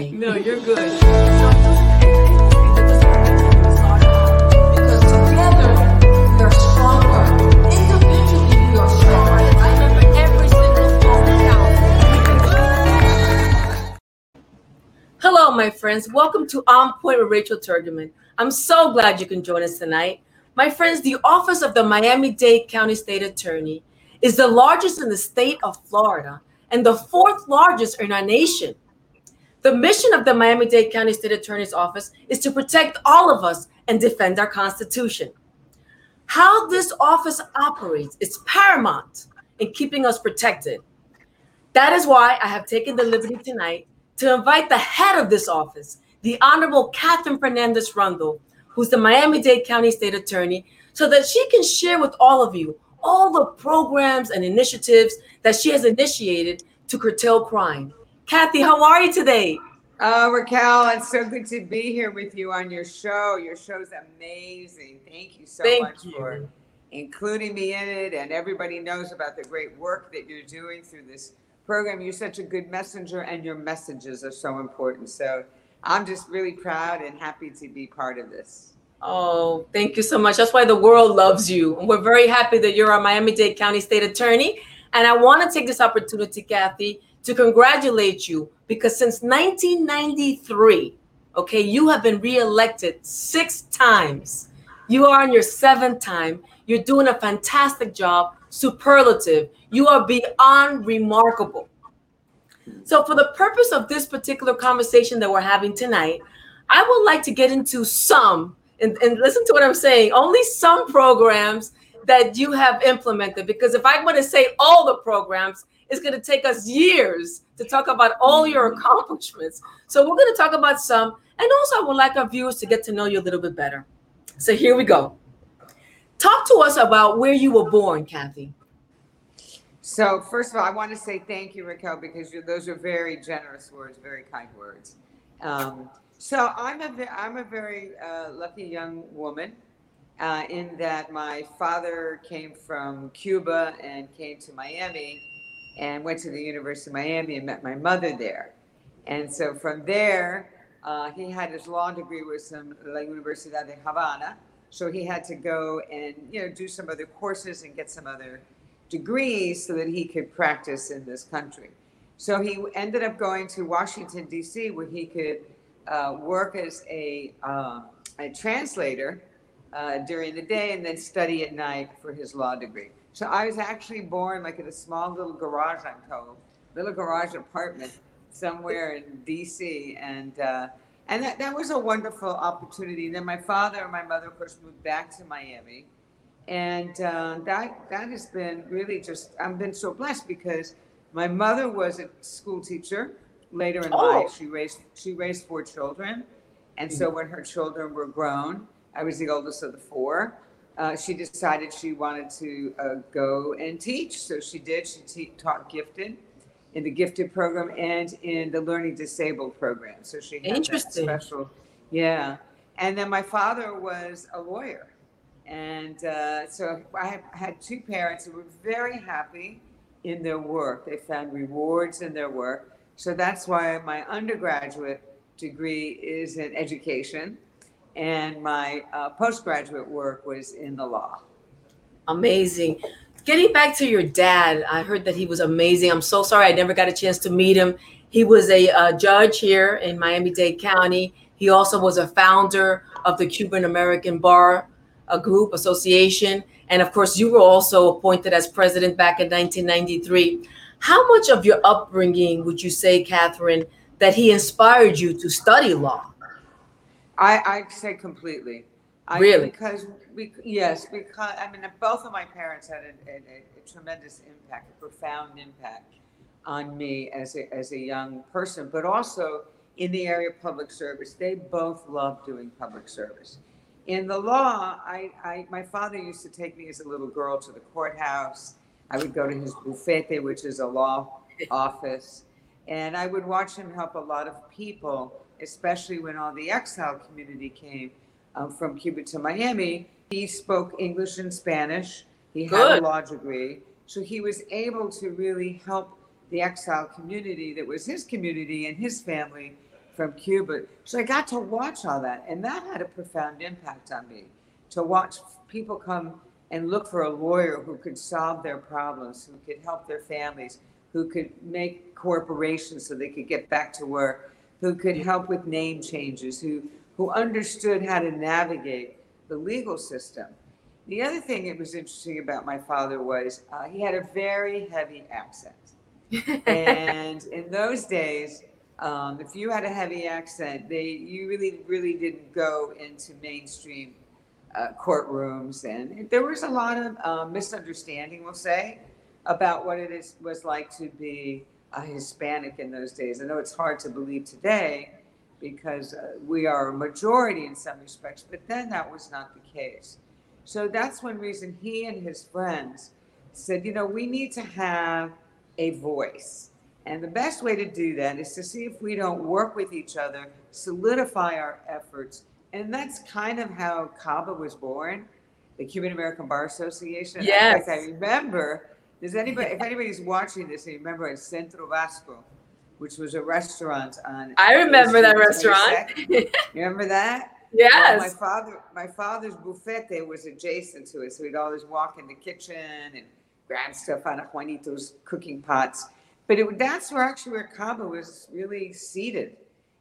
No, you're good. Because together we are stronger. Individually we are stronger. Remember, every single phone counts. Hello, my friends. Welcome to On Point with Rachel Turgeman. I'm so glad you can join us tonight. My friends, the office of the Miami Dade County State Attorney is the largest in the state of Florida and the fourth largest in our nation. The mission of the Miami Dade County State Attorney's Office is to protect all of us and defend our Constitution. How this office operates is paramount in keeping us protected. That is why I have taken the liberty tonight to invite the head of this office, the Honorable Katherine Fernandez Rundle, who's the Miami Dade County State Attorney, so that she can share with all of you all the programs and initiatives that she has initiated to curtail crime. Kathy, how are you today? Oh, Raquel, it's so good to be here with you on your show. Your show's amazing. Thank you so Thank much you. for including me in it. And everybody knows about the great work that you're doing through this program. You're such a good messenger, and your messages are so important. So I'm just really proud and happy to be part of this. Oh, thank you so much. That's why the world loves you. And we're very happy that you're our Miami Dade County State Attorney. And I want to take this opportunity, Kathy, to congratulate you because since 1993, okay, you have been reelected six times. You are on your seventh time. You're doing a fantastic job, superlative. You are beyond remarkable. So, for the purpose of this particular conversation that we're having tonight, I would like to get into some, and, and listen to what I'm saying, only some programs that you have implemented. Because if I'm going to say all the programs, it's going to take us years to talk about all your accomplishments. So, we're going to talk about some. And also, I would like our viewers to get to know you a little bit better. So, here we go. Talk to us about where you were born, Kathy. So, first of all, I want to say thank you, Raquel, because those are very generous words, very kind words. Um, so, I'm a I'm a very uh, lucky young woman uh, in that my father came from Cuba and came to Miami and went to the University of Miami and met my mother there. And so from there, uh, he had his law degree with some La Universidad de Havana. So he had to go and you know do some other courses and get some other degrees so that he could practice in this country. So he ended up going to Washington D.C. where he could uh, work as a uh, a translator uh, during the day and then study at night for his law degree. So I was actually born like in a small little garage, I'm told, little garage apartment somewhere in D.C. and uh, and that, that was a wonderful opportunity. Then my father and my mother, of course, moved back to Miami, and uh, that that has been really just I've been so blessed because my mother was a school teacher. Later in Oh. life, she raised she raised four children, and so when her children were grown, I was the oldest of the four. Uh, she decided she wanted to uh, go and teach, so she did. She te- taught gifted in the gifted program and in the learning disabled program. So she had that special, yeah. And then my father was a lawyer, and uh, so I had two parents who were very happy in their work. They found rewards in their work. So that's why my undergraduate degree is in education, and my uh, postgraduate work was in the law. Amazing. Getting back to your dad, I heard that he was amazing. I'm so sorry I never got a chance to meet him. He was a, judge here in Miami Dade County. He also was a founder of the Cuban American Bar uh, Group Association. And of course, you were also appointed as president back in 1993. How much of your upbringing would you say, Katherine, that he inspired you to study law? I, I say completely. I, Really? Because we, yes, because I mean, both of my parents had a, a, a tremendous impact, a profound impact on me as a, as a young person, but also in the area of public service. They both loved doing public service. In the law, I, I, my father used to take me as a little girl to the courthouse. I would go to his bufete, which is a law office, and I would watch him help a lot of people, especially when all the exile community came um, from Cuba to Miami. He spoke English and Spanish. He had Good. a law degree. So he was able to really help the exile community that was his community and his family from Cuba. So I got to watch all that, and that had a profound impact on me. To watch people come and look for a lawyer who could solve their problems, who could help their families, who could make corporations so they could get back to work, who could help with name changes, who who understood how to navigate the legal system. The other thing that was interesting about my father was uh, he had a very heavy accent. and in those days, um, if you had a heavy accent, they you really really didn't go into mainstream uh, courtrooms, and there was a lot of uh, misunderstanding, we'll say, about what it is was like to be a Hispanic in those days. I know it's hard to believe today because uh, we are a majority in some respects, but then that was not the case. So that's one reason he and his friends said, you know, we need to have a voice. And the best way to do that is to see if we don't work with each other, solidify our efforts. And that's kind of how CABA was born, the Cuban American Bar Association. Yes. I remember, does anybody, if anybody's watching this, and you remember at Centro Vasco, which was a restaurant on. I remember that restaurant. You remember that? Well, my father, my father's bufete was adjacent to it, so we'd always walk in the kitchen and grab stuff out of Juanito's cooking pots. But it, that's where actually where CABA was really seated.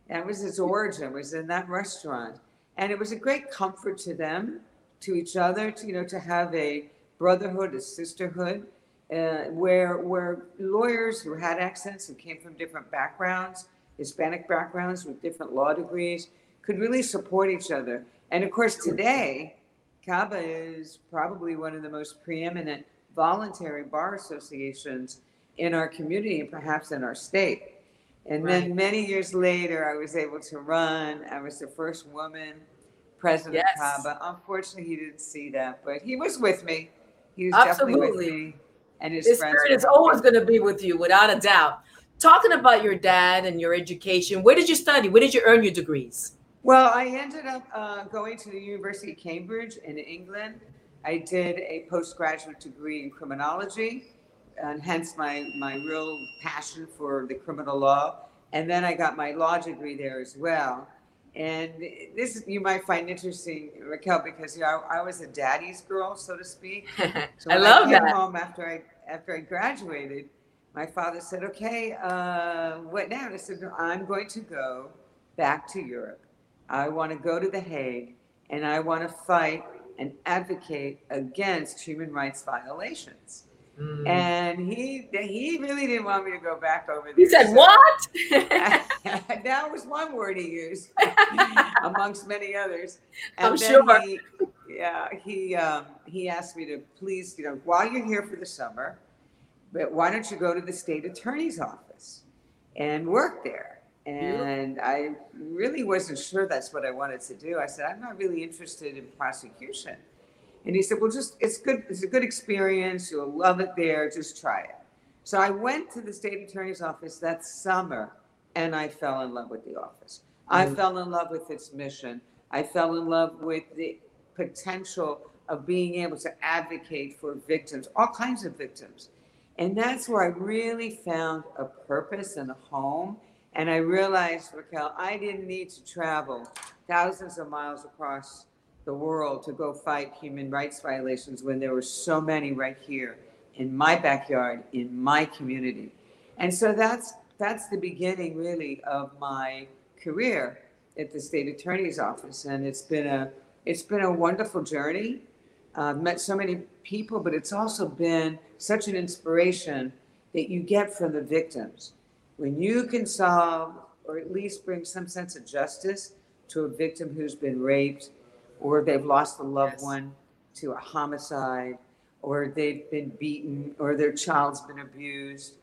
That was its origin, was in that restaurant, and it was a great comfort to them, to each other, to you know, to have a brotherhood, a sisterhood, uh, where where lawyers who had accents who came from different backgrounds, Hispanic backgrounds with different law degrees, could really support each other. And of course, today, CABA is probably one of the most preeminent voluntary bar associations in our community and perhaps in our state. And Right. then many years later, I was able to run. I was the first woman president Yes. of CABA. Unfortunately, he didn't see that, but he was with me. He was definitely with Absolutely. me. And his The friends. spirit is always going to be with you, without a doubt. Talking about your dad and your education, where did you study? Where did you earn your degrees? Well, I ended up uh, going to the University of Cambridge in England. I did a postgraduate degree in criminology, and hence my, my real passion for the criminal law. And then I got my law degree there as well. And this you might find interesting, Raquel, because you know, I was a daddy's girl, so to speak. So I when love came that. home after I after I graduated, my father said, "Okay, uh, what now?" And I said, "No, "I'm going to go back to Europe. I want to go to The Hague, and I want to fight and advocate against human rights violations." Mm. And he he really didn't want me to go back over there. He said, so- What? that was one word he used, amongst many others. I'm sure. He, yeah, he um, he asked me to please, you know, while you're here for the summer, but why don't you go to the state attorney's office and work there? And I really wasn't sure that's what I wanted to do. I said, I'm not really interested in prosecution. And he said, Well, just it's good, it's a good experience. You'll love it there. Just try it. So I went to the state attorney's office that summer and I fell in love with the office. I Mm. fell in love with its mission. I fell in love with the potential of being able to advocate for victims, all kinds of victims. And that's where I really found a purpose and a home. And I realized, Raquel, I didn't need to travel thousands of miles across the world to go fight human rights violations when there were so many right here in my backyard, in my community. And so that's that's the beginning really of my career at the state attorney's office. And it's been a it's been a wonderful journey. I've met so many people, but it's also been such an inspiration that you get from the victims. When you can solve or at least bring some sense of justice to a victim who's been raped, or they've lost a loved Yes. one to a homicide, or they've been beaten, or their child's been abused,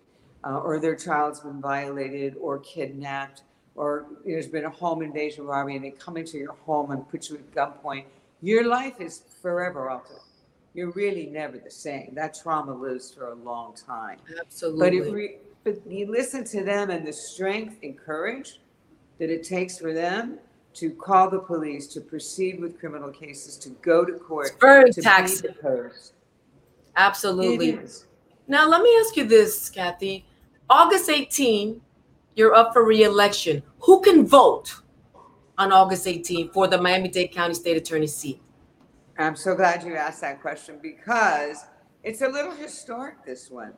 uh, or their child's been violated or kidnapped, or there's been a home invasion robbery and they come into your home and put you at gunpoint, your life is forever altered. You're really never the same. That trauma lives for a long time. But Absolutely. if we, but you listen to them and the strength and courage that it takes for them to call the police, to proceed with criminal cases, to go to court, It's very to be taxing. Absolutely. Now, let me ask you this, Kathy. August 18, you're up for reelection. Who can vote on August 18th for the Miami-Dade County State Attorney seat? I'm so glad you asked that question because it's a little historic, this one.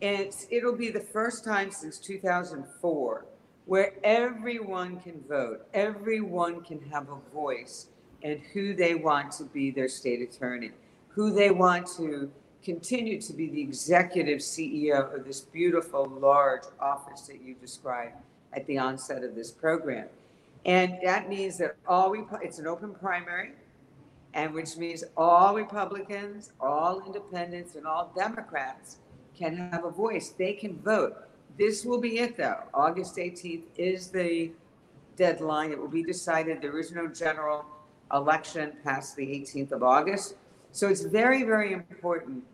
It's, it'll be the first time since 2004 where everyone can vote, everyone can have a voice and who they want to be their state attorney, who they want to continue to be the executive CEO of this beautiful, large office that you described at the onset of this program. And that means that all, Repu- it's an open primary, and which means all Republicans, all independents, and all Democrats can have a voice. They can vote. This will be it, though. August 18th is the deadline. It will be decided. There is no general election past the 18th of August. So it's very, very important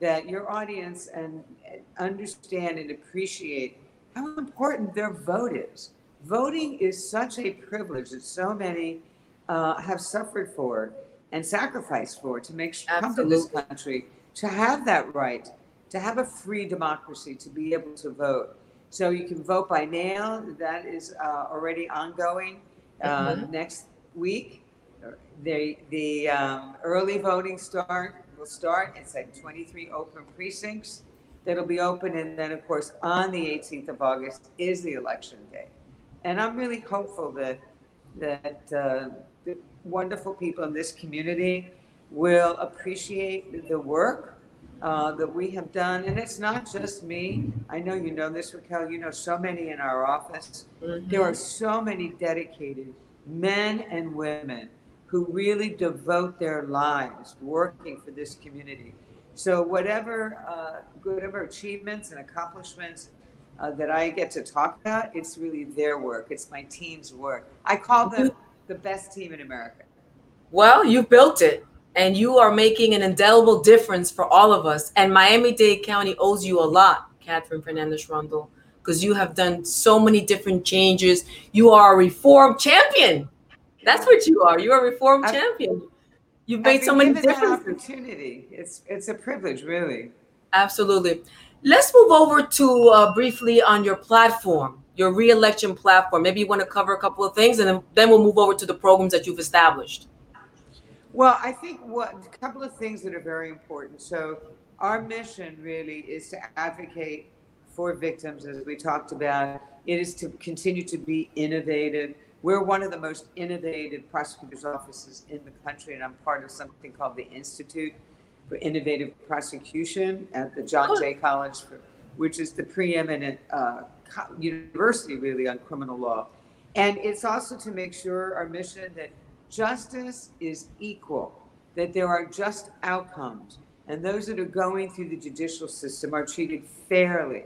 that your audience and and understand and appreciate how important their vote is. Voting is such a privilege that so many uh, have suffered for and sacrificed for to make sure come to this country to have that right, to have a free democracy, to be able to vote. So you can vote by mail. That is uh, already ongoing uh, Mhm. next week. The the um, early voting start will start. It's at 23 open precincts that'll be open, and then of course on the 18th of August is the election day. And I'm really hopeful that that uh, the wonderful people in this community will appreciate the work uh, that we have done. And it's not just me. I know you know this, Raquel. You know so many in our office. There are so many dedicated men and women who really devote their lives working for this community. So whatever, uh, whatever achievements and accomplishments uh, that I get to talk about, it's really their work. It's my team's work. I call them the best team in America. Well, you built it and you are making an indelible difference for all of us. And Miami Dade County owes you a lot, Katherine Fernandez Rundle, because you have done so many different changes. You are a reform champion. That's what you are. You're a reform I've- champion. You've I've made been so many differences. opportunity. It's it's a privilege, really. Absolutely. Let's move over to uh, briefly on your platform, your re-election platform. Maybe you want to cover a couple of things, and then, then we'll move over to the programs that you've established. Well, I think what a couple of things that are very important. So, our mission really is to advocate for victims, as we talked about. It is to continue to be innovative. We're one of the most innovative prosecutors' offices in the country, and I'm part of something called the Institute for Innovative Prosecution at the John Jay College, for, which is the preeminent uh, university, really, on criminal law. And it's also to make sure our mission that justice is equal, that there are just outcomes, and those that are going through the judicial system are treated fairly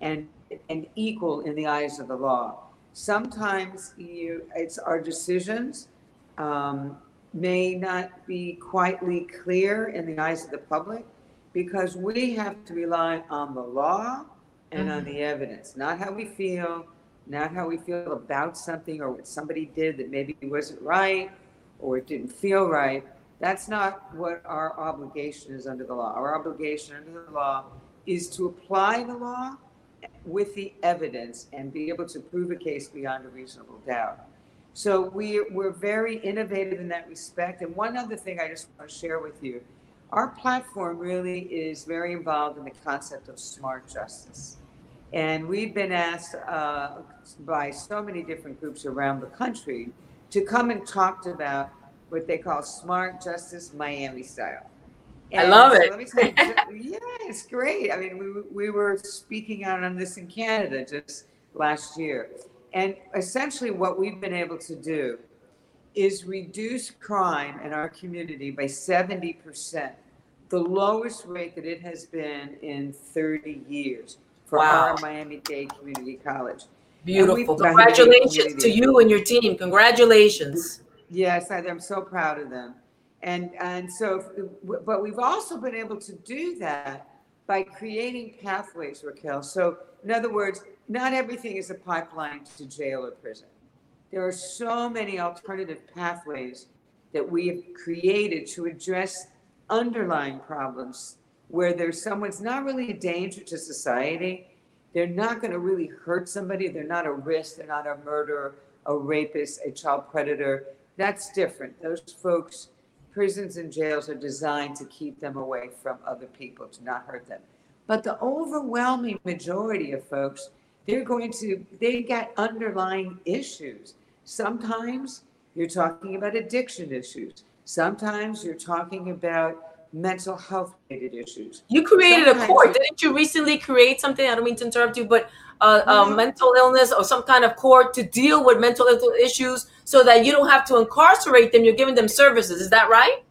and, and equal in the eyes of the law. Sometimes you, it's our decisions um, may not be quietly clear in the eyes of the public because we have to rely on the law and on the evidence, not how we feel, not how we feel about something or what somebody did that maybe wasn't right or it didn't feel right. That's not what our obligation is under the law. Our obligation under the law is to apply the law with the evidence and be able to prove a case beyond a reasonable doubt. So we, we're very innovative in that respect. And one other thing I just want to share with you our platform really is very involved in the concept of smart justice. And we've been asked uh, by so many different groups around the country to come and talk about what they call smart justice Miami style. I love so it. Let me say, yeah, it's great. I mean, we, we were speaking out on this in Canada just last year. And essentially, what we've been able to do is reduce crime in our community by 70%, the lowest rate that it has been in 30 years for Wow. our Miami Dade Community College. Beautiful. we've Congratulations to you and your team. Congratulations. Yes, I, I'm so proud of them. And, and so, but we've also been able to do that by creating pathways, Raquel. So, in other words, not everything is a pipeline to jail or prison. There are so many alternative pathways that we have created to address underlying problems where there's someone's not really a danger to society. they're not going to really hurt somebody. They're not a risk. They're not a murderer, a rapist, a child predator. That's different. Those folks, prisons and jails are designed to keep them away from other people, to not hurt them. But the overwhelming majority of folks, they're going to, they got underlying issues. Sometimes you're talking about addiction issues. Sometimes you're talking about mental health related issues. You created a court. Didn't you recently create something? I don't mean to interrupt you, but uh, a Mhm. mental illness or some kind of court to deal with mental mental issues so that you don't have to incarcerate them. You're giving them services. Is that right?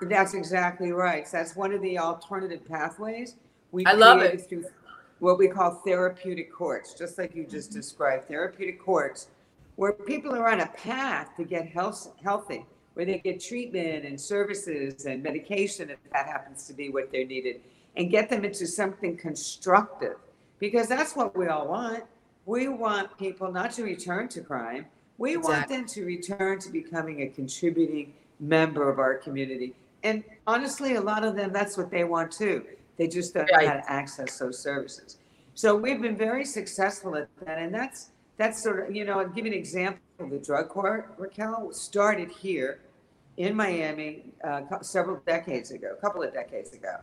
That's exactly right. So that's one of the alternative pathways. We I love it. Through what we call therapeutic courts, just like you just Mm-hmm. described, therapeutic courts, where people are on a path to get health, healthy, where they get treatment and services and medication, if that happens to be what they're needed, and get them into something constructive. Because that's what we all want. We want people not to return to crime. We want them to return to becoming a contributing member of our community. And honestly, a lot of them, that's what they want too. They just don't know how to access those services. So we've been very successful at that. And that's, that's sort of, you know, I'll give you an example. The drug court, Raquel, started here in Miami uh, several decades ago, a couple of decades ago.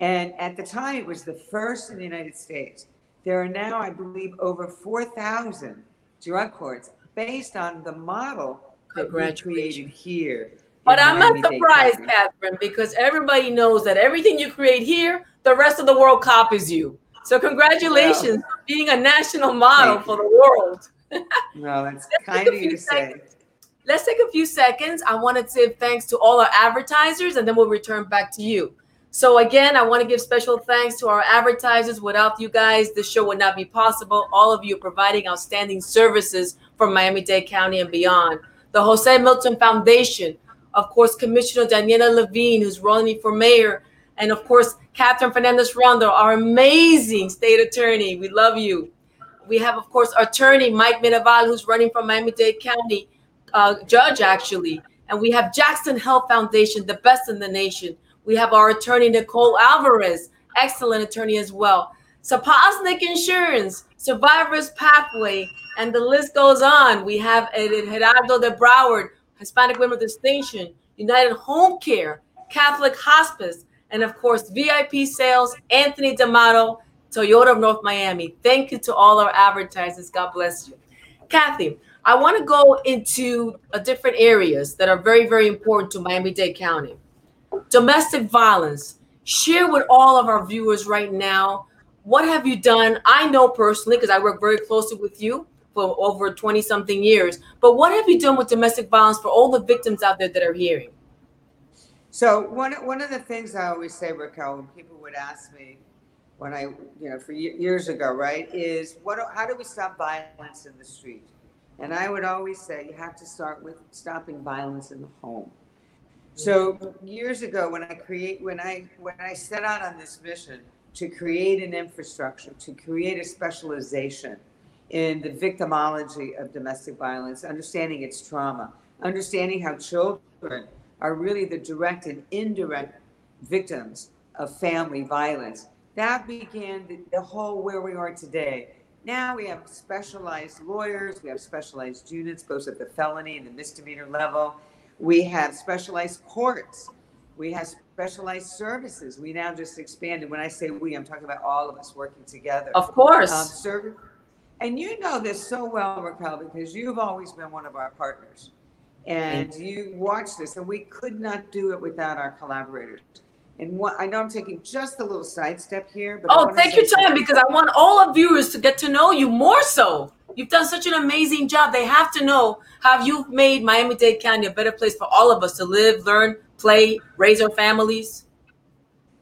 And at the time, it was the first in the United States. There are now, I believe, over 4,000 drug courts based on the model that we created here. But I'm not surprised, County. Katherine, because everybody knows that everything you create here, the rest of the world copies you. So congratulations for being a national model for the world. No, that's kind of you to say. Let's take a few seconds. I want to say thanks to all our advertisers and then we'll return back to you. So, again, I want to give special thanks to our advertisers. Without you guys, this show would not be possible. All of you providing outstanding services for Miami Dade County and beyond. The Jose Milton Foundation, of course, Commissioner Daniella Levine, who's running for mayor, and of course, Katherine Fernandez Rundle, our amazing state attorney. We love you. We have, of course, attorney Mike Miraval, who's running for Miami-Dade County uh, judge, actually. And we have Jackson Health Foundation, the best in the nation. We have our attorney, Nicole Alvarez, excellent attorney as well. Sapoznik Insurance, Survivors Pathway, and the list goes on. We have Gerardo de Broward, Hispanic Women with Distinction, United Home Care, Catholic Hospice, and of course, VIP Sales, Anthony D'Amato, Toyota of North Miami. Thank you to all our advertisers. God bless you. Kathy, I want to go into different areas that are very, very important to Miami Dade County. Domestic violence. Share with all of our viewers right now what have you done? I know personally because I work very closely with you for over 20 something years, but what have you done with domestic violence for all the victims out there that are hearing? So one one of the things I always say, Raquel, when people would ask me, when I you know for years ago, right, is what how do we stop violence in the street? And I would always say you have to start with stopping violence in the home. So years ago, when I create when I when I set out on this mission to create an infrastructure, to create a specialization in the victimology of domestic violence, understanding its trauma, understanding how children are really the direct and indirect victims of family violence. That began the, the whole where we are today. Now we have specialized lawyers, we have specialized units, both at the felony and the misdemeanor level. We have specialized courts. We have specialized services. We now just expanded. When I say we, I'm talking about all of us working together. Of course. Um, service. And you know this so well, Raquel, because you've always been one of our partners. And you watch this, and we could not do it without our collaborators. And what, I know I'm taking just a little sidestep here, but Oh, take your time because I want all our viewers to get to know you more so. You've done such an amazing job. They have to know how you've made Miami Dade County a better place for all of us to live, learn, play, raise our families.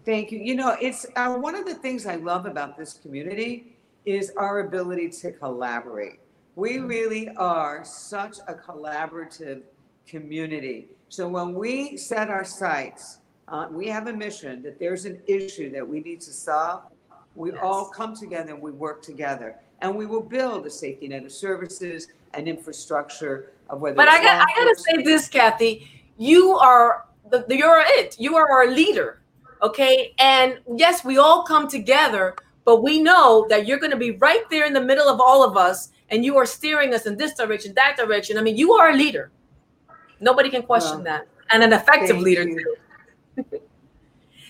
Thank you. You know, it's uh, one of the things I love about this community is our ability to collaborate. We really are such a collaborative community. So when we set our sights, uh, we have a mission that there's an issue that we need to solve. We all come together and we work together, and we will build a safety net of services and infrastructure of whether. But I got I gotta say this, Kathy. You are the, you're it. You are our leader. Okay. And yes, we all come together, but but we know that you're going to be right there in the middle of all of us and you are steering us in this direction, that direction. I mean, you are a leader. Nobody can question well, that. And an effective leader you. too.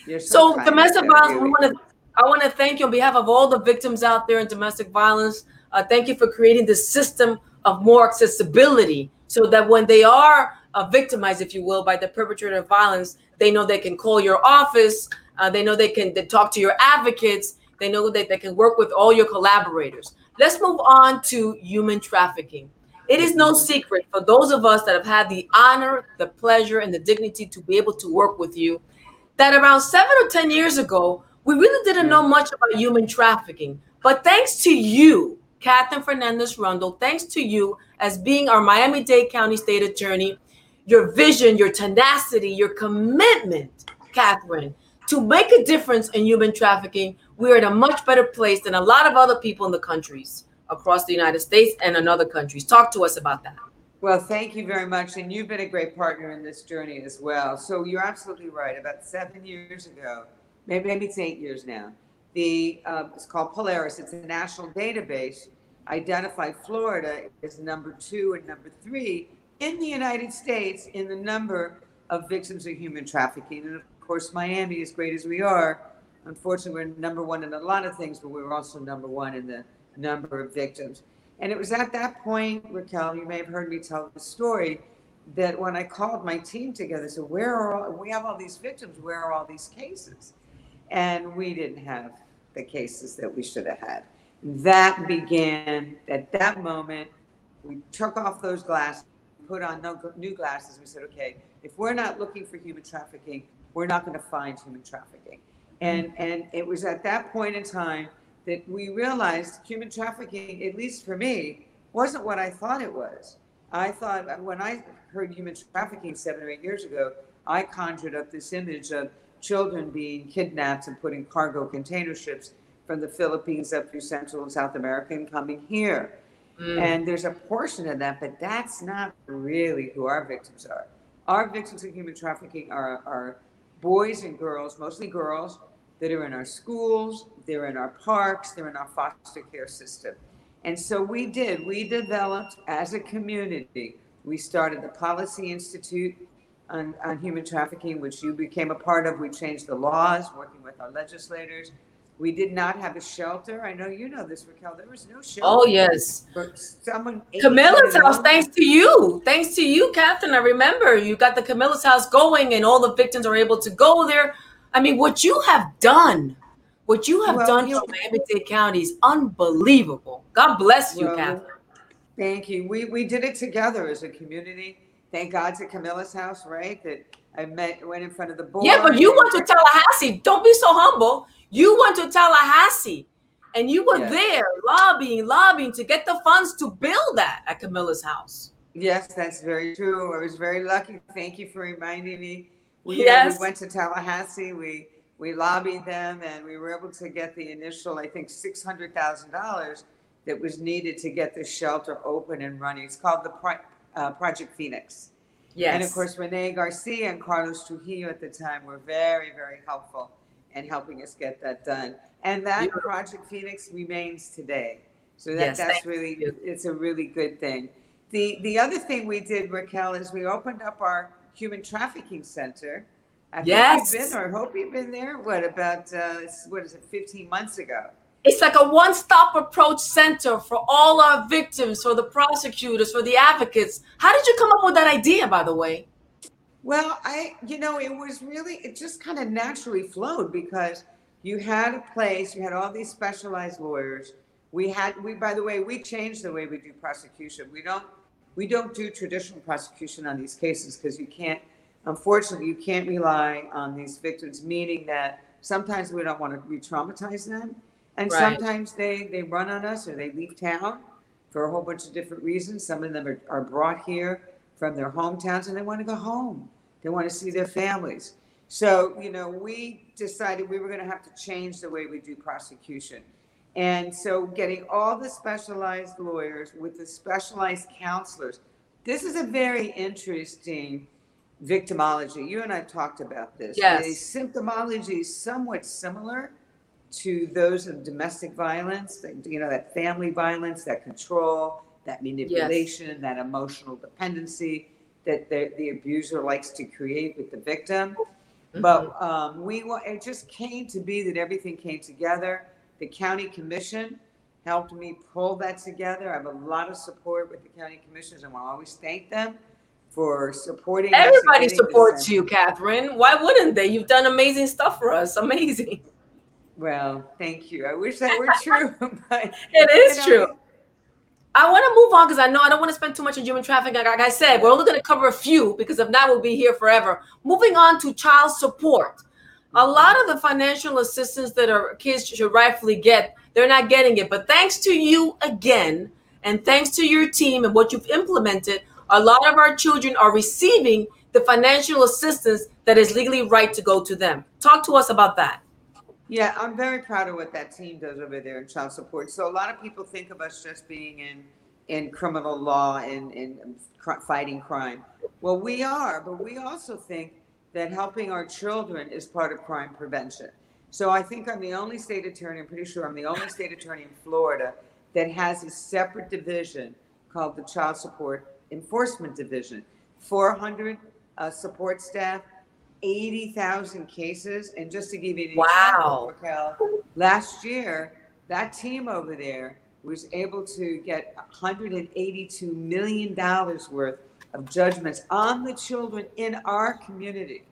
so, so domestic violence, we want to I want to thank you on behalf of all the victims out there in domestic violence. Uh, thank you for creating this system of more accessibility so that when they are uh, victimized, if you will, by the perpetrator of violence, they know they can call your office. Uh, they know they can they talk to your advocates. They know that they can work with all your collaborators. Let's move on to human trafficking. It is no secret for those of us that have had the honor, the pleasure, and the dignity to be able to work with you that around seven or 10 years ago, we really didn't know much about human trafficking. But thanks to you, Katherine Fernandez Rundle, thanks to you as being our Miami Dade County State Attorney, your vision, your tenacity, your commitment, Katherine, to make a difference in human trafficking, we're in a much better place than a lot of other people in the countries across the United States and in other countries. Talk to us about that. Well, thank you very much. And you've been a great partner in this journey as well. So you're absolutely right. About seven years ago, maybe, maybe it's eight years now, the uh, it's called Polaris. It's a national database. Identified Florida as number two and number three in the United States in the number of victims of human trafficking. And of course, Miami, as great as we are, unfortunately, we're number one in a lot of things, but we're also number one in the number of victims. And it was at that point, Raquel, you may have heard me tell the story, that when I called my team together, so where are all, we have all these victims, where are all these cases? And we didn't have the cases that we should have had. That began at that moment. We took off those glasses, put on new glasses. We said, okay, if we're not looking for human trafficking, we're not going to find human trafficking. And and it was at that point in time that we realized human trafficking, at least for me, wasn't what I thought it was. I thought when I heard human trafficking seven or eight years ago, I conjured up this image of children being kidnapped and put in cargo container ships from the Philippines up through Central and South America and coming here. Mm. And there's a portion of that, but that's not really who our victims are. Our victims of human trafficking are, are boys and girls, mostly girls, that are in our schools, they're in our parks, they're in our foster care system. And so we did, we developed as a community, we started the Policy Institute on, on Human Trafficking, which you became a part of. We changed the laws, working with our legislators. We did not have a shelter. I know you know this, Raquel. There was no shelter. Oh yes. Someone. Camilla's house, thanks to you, thanks to you, Katherine. I remember you got the Camilla's house going, and all the victims are able to go there. I mean, what you have done, what you have well, done for Miami-Dade County is unbelievable. God bless you, well, Katherine. Thank you. We we did it together as a community. Thank God to Camilla's house, right? That I met went in front of the board. Yeah, but you went to Tallahassee. Don't be so humble. You went to Tallahassee and you were yes. there lobbying, lobbying to get the funds to build that at Camilla's house. Yes, that's very true. I was very lucky. Thank you for reminding me. We, yes. we went to Tallahassee. We we lobbied them, and we were able to get the initial, I think, six hundred thousand dollars that was needed to get the shelter open and running. It's called the Pro- uh, Project Phoenix. Yes. And of course, Renee Garcia and Carlos Trujillo at the time were very, very helpful in helping us get that done. And that Beautiful. Project Phoenix remains today. So that, yes, that's really, you. it's a really good thing. The, the other thing we did, Raquel, is we opened up our human trafficking center. I yes. Think you've been, or I hope you've been there. What about uh, what is it? 15 months ago. It's like a one-stop approach center for all our victims, for the prosecutors, for the advocates. How did you come up with that idea, by the way? Well, I, you know, it was really, it just kind of naturally flowed because you had a place, you had all these specialized lawyers. We had, we, by the way, we changed the way we do prosecution. We don't we don't do traditional prosecution on these cases because you can't, unfortunately, you can't rely on these victims, meaning that sometimes we don't want to re-traumatize them. And right. sometimes they, they run on us or they leave town for a whole bunch of different reasons. Some of them are, are brought here from their hometowns and they want to go home. They want to see their families. So, you know, we decided we were going to have to change the way we do prosecution. And so getting all the specialized lawyers with the specialized counselors, this is a very interesting victimology. You and I talked about this. Yes. The symptomology is somewhat similar, to those of domestic violence, that, you know, that family violence, that control, that manipulation, that emotional dependency that the, the abuser likes to create with the victim. But um, we it just came to be that everything came together. The county commission helped me pull that together. I have a lot of support with the county commissioners, and I always thank them for supporting. Everybody supports you, Katherine. Why wouldn't they? You've done amazing stuff for us. Amazing. Well, thank you. I wish that were true, but It is you know, true. I want to move on because I know I don't want to spend too much on human trafficking. Like I said, we're only going to cover a few because if not, we'll be here forever. Moving on to child support. A lot of the financial assistance that our kids should rightfully get, they're not getting it. But thanks to you again, and thanks to your team and what you've implemented, a lot of our children are receiving the financial assistance that is legally right to go to them. Talk to us about that. Yeah, I'm very proud of what that team does over there in child support. So a lot of people think of us just being in in criminal law and in cr- fighting crime. Well, we are, but we also think that helping our children is part of crime prevention. So I think I'm the only state attorney. I'm pretty sure I'm the only state attorney in Florida that has a separate division called the Child Support Enforcement Division. 400 uh, support staff, 80,000 cases. And just to give you an Wow. example, Raquel, last year, that team over there was able to get $182 million worth of judgments on the children in our community.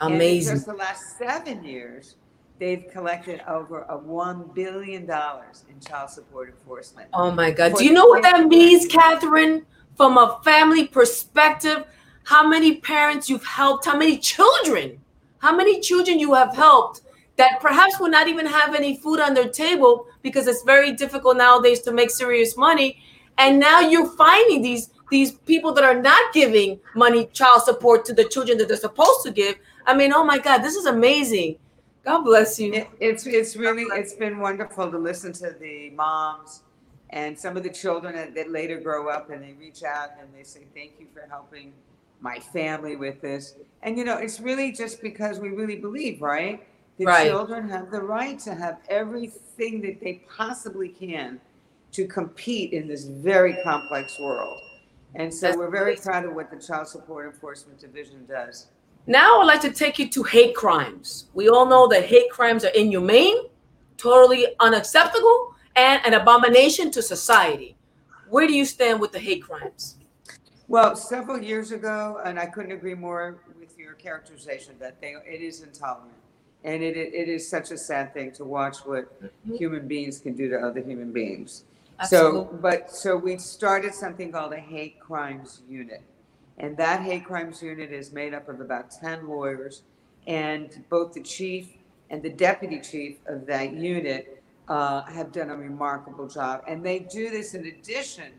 And in Amazing. just the last seven years, they've collected over a $1 billion in child support enforcement. Oh my God. Do you know what that means, Katherine? From a family perspective, how many parents you've helped, how many children, how many children you have helped that perhaps will not even have any food on their table because it's very difficult nowadays to make serious money. And now you're finding these these people that are not giving money, child support to the children that they're supposed to give. I mean, oh my God, this is amazing. God bless you. It, it's it's really it's been wonderful to listen to the moms and some of the children that, that later grow up and they reach out and they say thank you for helping my family with this and you know it's really just because we really believe right the Right. children have the right to have everything that they possibly can to compete in this very complex world and so we're very proud of what the child support enforcement division does Now I'd like to take you to hate crimes. We all know that hate crimes are inhumane, totally unacceptable, and an abomination to society. Where do you stand with the hate crimes? Well, several years ago, and I couldn't agree more with your characterization that they it is intolerant, and it it it is such a sad thing to watch what mm-hmm. human beings can do to other human beings. So, Absolutely. but so we started something called a hate crimes unit, and that hate crimes unit is made up of about ten lawyers, and both the chief and the deputy chief of that unit uh, have done a remarkable job, and they do this in addition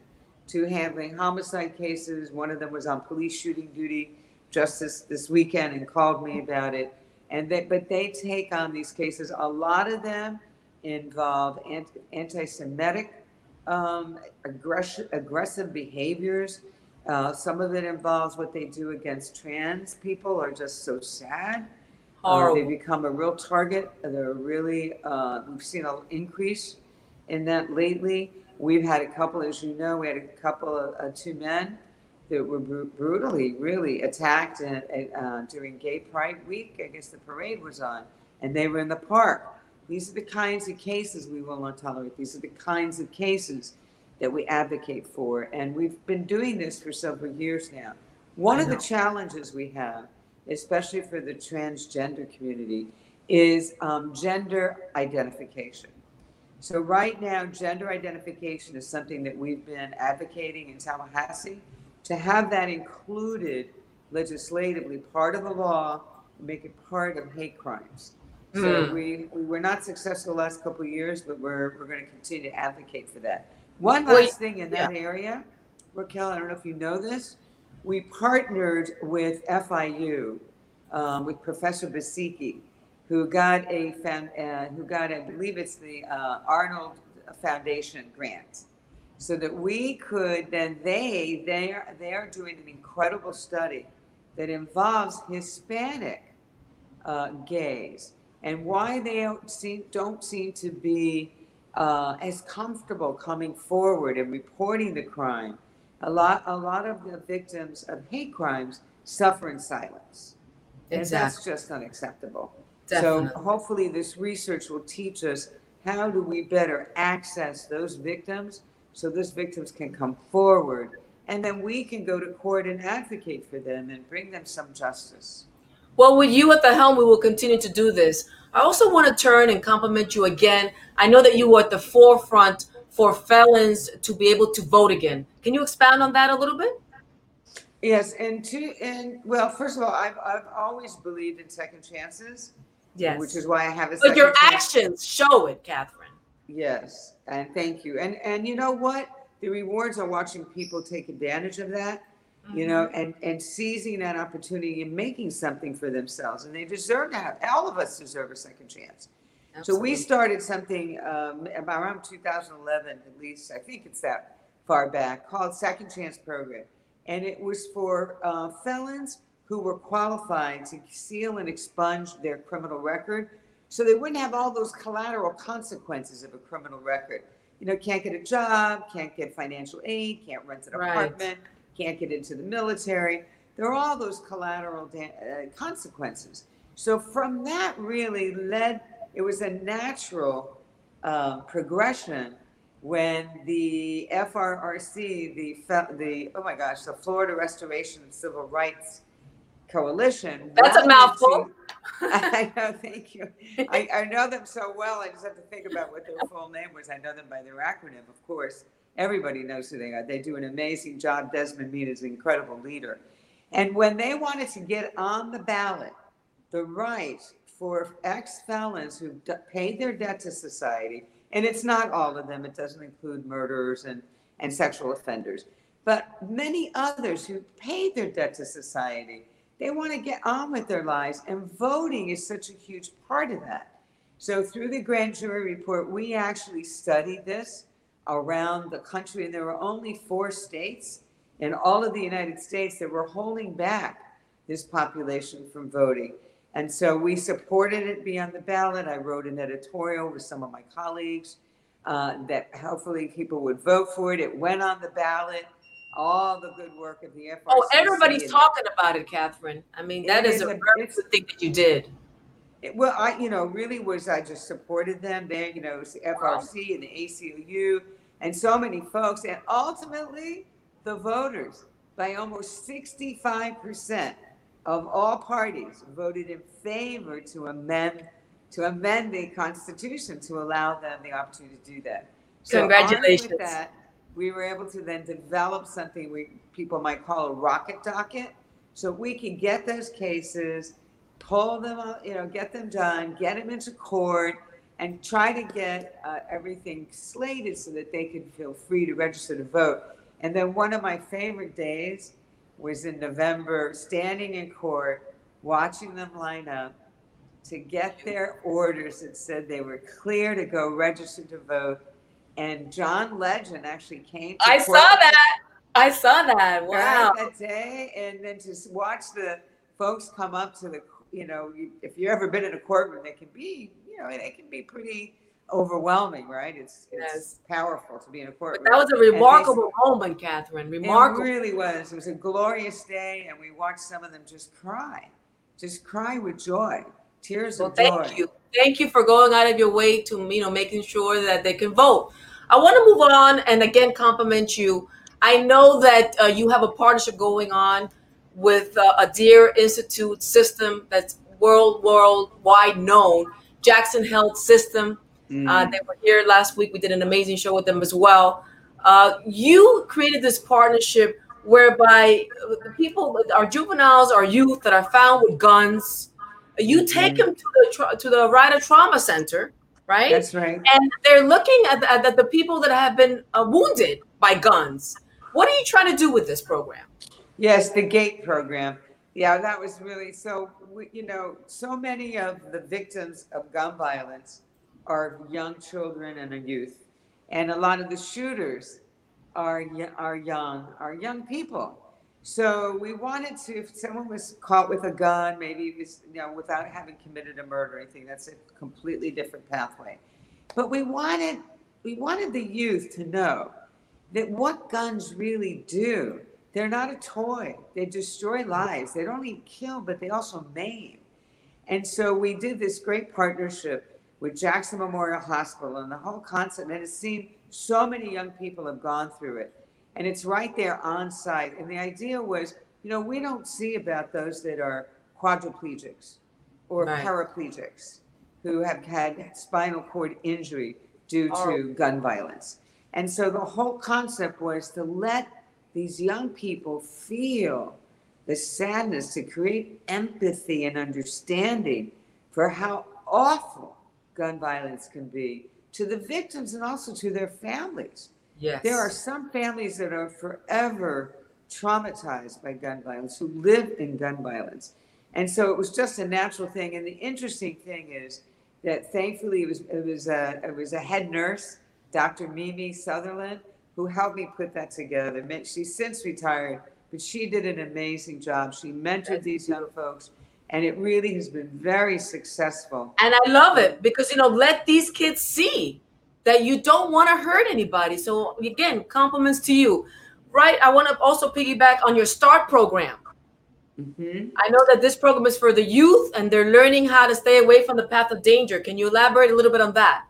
to handling homicide cases. One of them was on police shooting duty just this, this weekend and called me about it. And they, but they take on these cases. A lot of them involve anti, anti-Semitic um, aggression, aggressive behaviors. Uh, some of it involves what they do against trans people are just so sad. Uh, they become a real target. They're really, uh, we've seen an increase in that lately. We've had a couple, as you know, we had a couple of uh, two men that were bru- brutally, really attacked in, uh, during Gay Pride Week. I guess the parade was on, and they were in the park. These are the kinds of cases we will not tolerate. These are the kinds of cases that we advocate for, and we've been doing this for several years now. One of the challenges we have, especially for the transgender community, is um, gender identification. So right now, gender identification is something that we've been advocating in Tallahassee to have that included legislatively, part of the law, make it part of hate crimes. So Hmm. we, we were not successful the last couple of years, but we're, we're going to continue to advocate for that. One last thing in that area, Raquel, I don't know if you know this, we partnered with FIU, um, with Professor Basiki, who got a fan, uh, who got, I believe it's the uh, Arnold Foundation grant, so that we could then they they are they are doing an incredible study that involves Hispanic uh, gays, and why they don't seem, don't seem to be uh, as comfortable coming forward and reporting the crime. A lot, a lot of the victims of hate crimes suffer in silence. And that's just unacceptable. Definitely. So hopefully this research will teach us how do we better access those victims so those victims can come forward and then we can go to court and advocate for them and bring them some justice. Well, with you at the helm, we will continue to do this. I also want to turn and compliment you again. I know that you were at the forefront for felons to be able to vote again. Can you expand on that a little bit? Yes, and to and well, first of all, I've I've always believed in second chances, Yes. which is why I have a but your chance. actions show it, Katherine. Yes, and thank you. And and you know what? The rewards are watching people take advantage of that, you know, and and seizing that opportunity and making something for themselves. And they deserve to have. All of us deserve a second chance. So we started something um, about around 2011, at least. I think it's that far back, called Second Chance Program, and it was for uh, felons who were qualified to seal and expunge their criminal record, so they wouldn't have all those collateral consequences of a criminal record. You know, can't get a job, can't get financial aid, can't rent an Right. apartment, can't get into the military. There are all those collateral da- uh, consequences. So from that really led, it was a natural uh, progression when the FRRC, the, the, oh my gosh, the Florida Restoration and Civil Rights Coalition. That's a mouthful. to- I know, thank you. I, I know them so well, I just have to think about what their full name was. I know them by their acronym, of course. Everybody knows who they are. They do an amazing job. Desmond Meade is an incredible leader. And when they wanted to get on the ballot the right for ex felons who paid their debt to society, and it's not all of them, it doesn't include murderers and, and sexual offenders, but many others who paid their debt to society, they want to get on with their lives, and voting is such a huge part of that. So, through the grand jury report, we actually studied this around the country, and there were only four states in all of the United States that were holding back this population from voting. And so we supported it be on the ballot. I wrote an editorial with some of my colleagues uh, that hopefully people would vote for it. It went on the ballot. All the good work of the FRCC. Oh, everybody's talking about it, Katherine. I mean, that is, is a a- thing that you did. It, well, I, you know, really was I just supported them there, you know, it was the FRC and the ACLU and so many folks, and ultimately the voters by almost 65% of all parties voted in favor to amend to amend the Constitution to allow them the opportunity to do that. So Congratulations. With that, we were able to then develop something we people might call a rocket docket, so we can get those cases pull them out, you know, get them done, get them into court, and try to get uh, everything slated so that they could feel free to register to vote. And then one of my favorite days was in November, standing in court, watching them line up to get their orders that said they were clear to go register to vote. And John Legend actually came. To I saw that. I saw that. Wow. that day, and then to watch the folks come up to the, you know, if you've ever been in a courtroom, they can be, you know, they can be pretty overwhelming, right? It's it's Yes. powerful to be in a But that was a remarkable moment, Katherine. It Remarkable. really was. It was a glorious day, and we watched some of them just cry, just cry with joy, tears Well, of joy. thank you. Thank you for going out of your way to, you know, making sure that they can vote. I want to move on and again compliment you. I know that uh, you have a partnership going on with uh, a Dear Institute system that's world worldwide known, Jackson Health System. Mm. Uh, they were here last week. We did an amazing show with them as well. Uh, you created this partnership whereby uh, the people, our juveniles, our youth that are found with guns, you take Mhm. them to the tra- to the Ryder Trauma Center, right? That's right. and they're looking at the, at the people that have been uh, wounded by guns. What are you trying to do with this program? Yes, the GATE program. Yeah, that was really so. You know, so many of the victims of gun violence are young children and youth, and a lot of the shooters are are young are young people. So we wanted to, if someone was caught with a gun, maybe it was, you know, without having committed a murder or anything, that's a completely different pathway. But we wanted, we wanted the youth to know that what guns really do, they're not a toy. They destroy lives. They don't only kill, but they also maim. And so we did this great partnership with Jackson Memorial Hospital and the whole concept, and it's seen so many young people have gone through it and it's right there on site. And the idea was, you know, we don't see about those that are quadriplegics or Right. paraplegics who have had spinal cord injury due oh. to Oh. gun violence. And so the whole concept was to let these young people feel the sadness, to create empathy and understanding for how awful gun violence can be to the victims and also to their families. Yes. There are some families that are forever traumatized by gun violence, who live in gun violence. And so it was just a natural thing. And the interesting thing is that thankfully it was it was a it was a head nurse, Dr. Mimi Sutherland, who helped me put that together. She's since retired, but she did an amazing job. She mentored these young folks, and it really has been very successful. And I love it because you know, let these kids see that you don't want to hurt anybody. So again, compliments to you. Right? I want to also piggyback on your STAR program. Mhm. I know that this program is for the youth and they're learning how to stay away from the path of danger. Can you elaborate a little bit on that?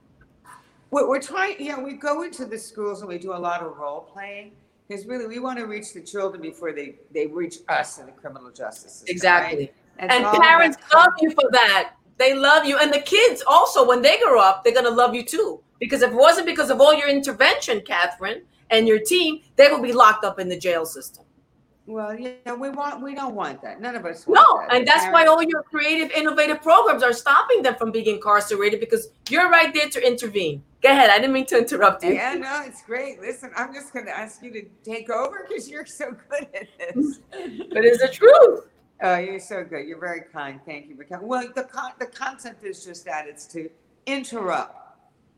We're, we're trying, yeah, we go into the schools and we do a lot of role playing because really we want to reach the children before they, they reach us in the criminal justice system. Exactly. right? And all parents love you for that. They love you. And the kids also, when they grow up, they're going to love you too. Because if it wasn't because of all your intervention, Katherine, and your team, they would be locked up in the jail system. Well, yeah, we want, we don't want that. None of us want No, that. and that's why all your creative, innovative programs are stopping them from being incarcerated because you're right there to intervene. Go ahead. I didn't mean to interrupt you. Yeah, no, it's great. Listen, I'm just going to ask you to take over because you're so good at this. But it's the truth. Oh, you're so good. You're very kind. Thank you. Well, the con- the concept is just that it's to interrupt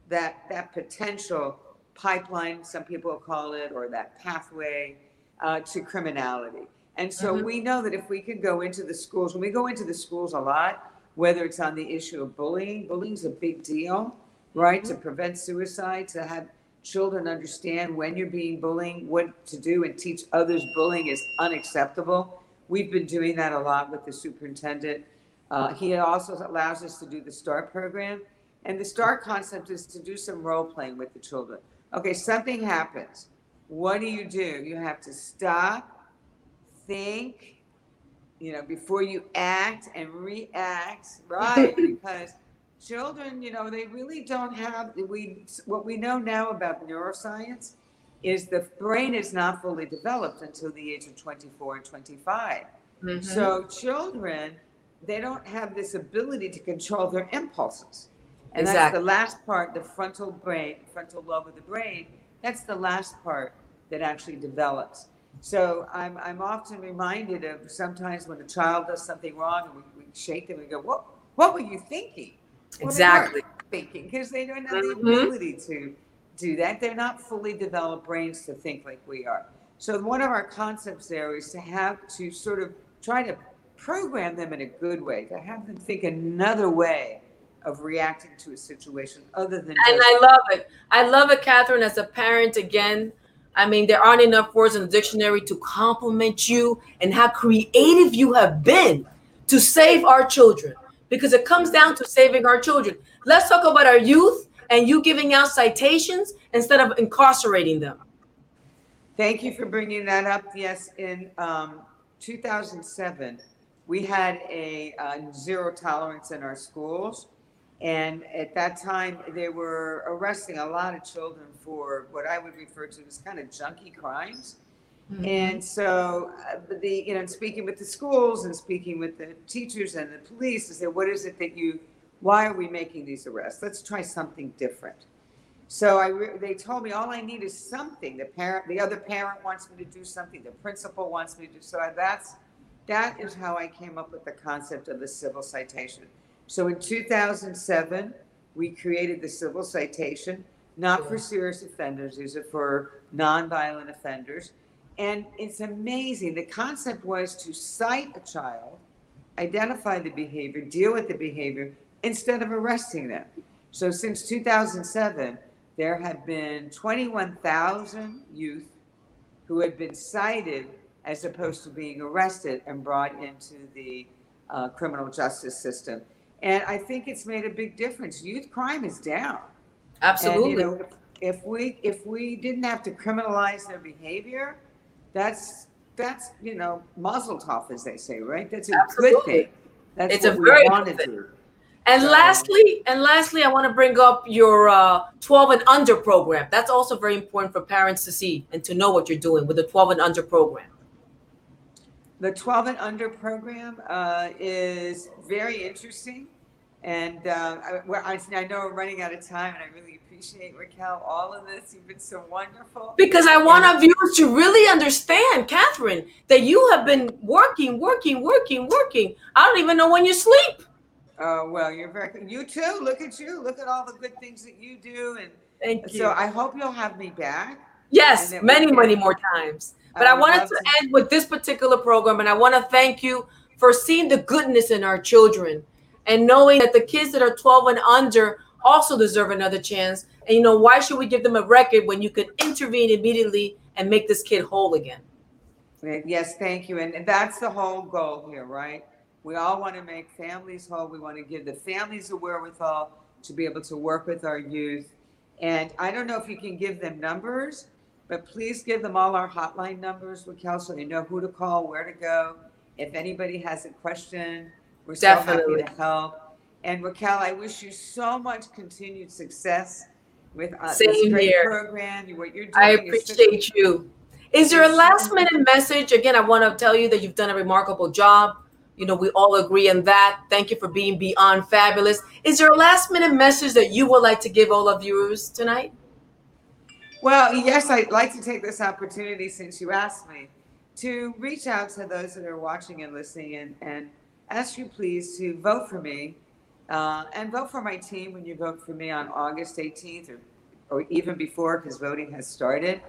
that that potential pipeline, some people call it, or that pathway uh, to criminality. And so Mhm. we know that if we can go into the schools, when we go into the schools a lot, whether it's on the issue of bullying, bullying's a big deal, right? To prevent suicide, to have children understand when you're being bullied, what to do, and teach others bullying is unacceptable. We've been doing that a lot with the superintendent. Uh, he also allows us to do the STAR program. And the STAR concept is to do some role playing with the children. Okay, something happens. What do you do? You have to stop, think, you know, before you act and react, right? because children, you know, they really don't have we what we know now about neuroscience is the brain is not fully developed until the age of 24 and 25. Mhm. So children, they don't have this ability to control their impulses. And that's Exactly. the last part, the frontal brain, frontal lobe of the brain, that's the last part that actually develops. So I'm, I'm often reminded of sometimes when a child does something wrong and we, we shake them and go, what, what were you thinking? Exactly. Thinking, because they don't have the Mhm. ability to do that. They're not fully developed brains to think like we are. So one of our concepts there is to have to sort of try to program them in a good way, to have them think another way of reacting to a situation other than And I love it. I love it, Katherine, as a parent again. I mean, there aren't enough words in the dictionary to compliment you and how creative you have been to save our children because it comes down to saving our children. Let's talk about our youth and you giving out citations instead of incarcerating them. Thank you for bringing that up. Yes, in um, 2007, we had a uh, zero tolerance in our schools. And at that time, they were arresting a lot of children for what I would refer to as kind of junky crimes. And so, uh, the you know, speaking with the schools and speaking with the teachers and the police, I said, "What is it that you? Why are we making these arrests? Let's try something different." So I, re- they told me all I need is something. The parent, the other parent wants me to do something. The principal wants me to do. So that's that is how I came up with the concept of the civil citation. So in 2007, we created the civil citation, not for serious offenders. These are for nonviolent offenders. And it's amazing. The concept was to cite a child, identify the behavior, deal with the behavior instead of arresting them. So since 2007, there have been 21,000 youth who have been cited as opposed to being arrested and brought into the uh, criminal justice system. And I think it's made a big difference. Youth crime is down. Absolutely. And, you know, if, we if we didn't have to criminalize their behavior, that's that's you know mazel tov as they say, right? That's a Absolutely. good thing. That's It's a very good thing. And So- lastly, and lastly, I want to bring up your uh, 12 and under program. That's also very important for parents to see and to know what you're doing with the 12 and under program. The 12 and under program uh, is very interesting. And uh, I, I, I know we're running out of time, and I really appreciate, Raquel, all of this. You've been so wonderful. Because I want our viewers to really understand, Katherine, that you have been working, working, working, working. I don't even know when you sleep. Oh, well, you're very, you too. Look at you. Look at all the good things that you do. And Thank you. so I hope you'll have me back. Yes, And many, many more times. But I I wanted to to- end with this particular program, and I want to thank you for seeing the goodness in our children and knowing that the kids that are 12 and under also deserve another chance. And you know, why should we give them a record when you could intervene immediately and make this kid whole again? Yes, thank you. And and that's the whole goal here, right? We all want to make families whole. We want to give the families the wherewithal to be able to work with our youth. And I don't know if you can give them numbers, but please give them all our hotline numbers, Raquel, so they know who to call, where to go. If anybody has a question, we're so Definitely. happy to help. And Raquel, I wish you so much continued success with uh, this great here. program. What you're doing I such- appreciate you. Is there a last minute message? Again, I want to tell you that you've done a remarkable job. You know, we all agree on that. Thank you for being beyond fabulous. Is there a last minute message that you would like to give all our viewers tonight? Well, yes, I'd like to take this opportunity since you asked me to reach out to those that are watching and listening and, and ask you please to vote for me uh, and vote for my team when you vote for me on August 18th or, or even before because voting has started.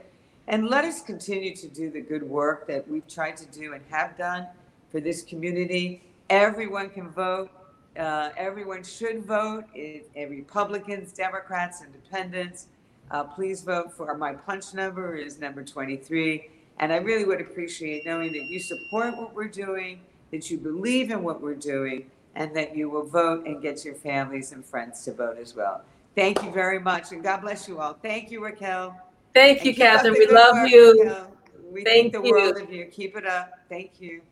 And let us continue to do the good work that we've tried to do and have done for this community. Everyone can vote. Uh, everyone should vote. It, Republicans, Democrats, Independents. Uh, please vote for my punch number is number 23. And I really would appreciate knowing that you support what we're doing, that you believe in what we're doing, and that you will vote and get your families and friends to vote as well. Thank you very much, and God bless you all. Thank you, Raquel. Thank And you, Katherine. We love work, you. Raquel. We Thank think the you. world of you. Keep it up. Thank you.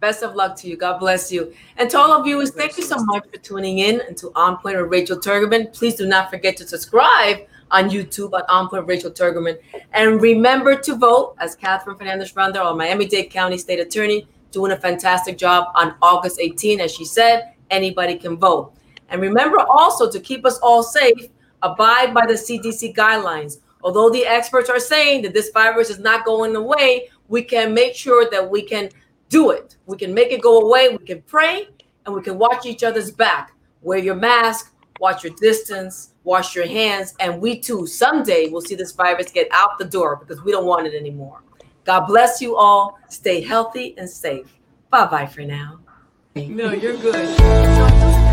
Best of luck to you. God bless you. And to all of viewers, thank you so much for tuning in and to On Point with Rachel Turgerman. Please do not forget to subscribe on YouTube at On Point Rachel Turgerman. And remember to vote as Katherine Fernandez Rundle, our Miami-Dade County State Attorney, doing a fantastic job on August 18. As she said, anybody can vote. And remember also to keep us all safe, abide by the CDC guidelines. Although the experts are saying that this virus is not going away, we can make sure that we can do it. We can make it go away. We can pray and we can watch each other's back. Wear your mask, watch your distance, wash your hands, and we too someday will see this virus get out the door because we don't want it anymore. God bless you all. Stay healthy and safe. Bye bye for now. No, you're good.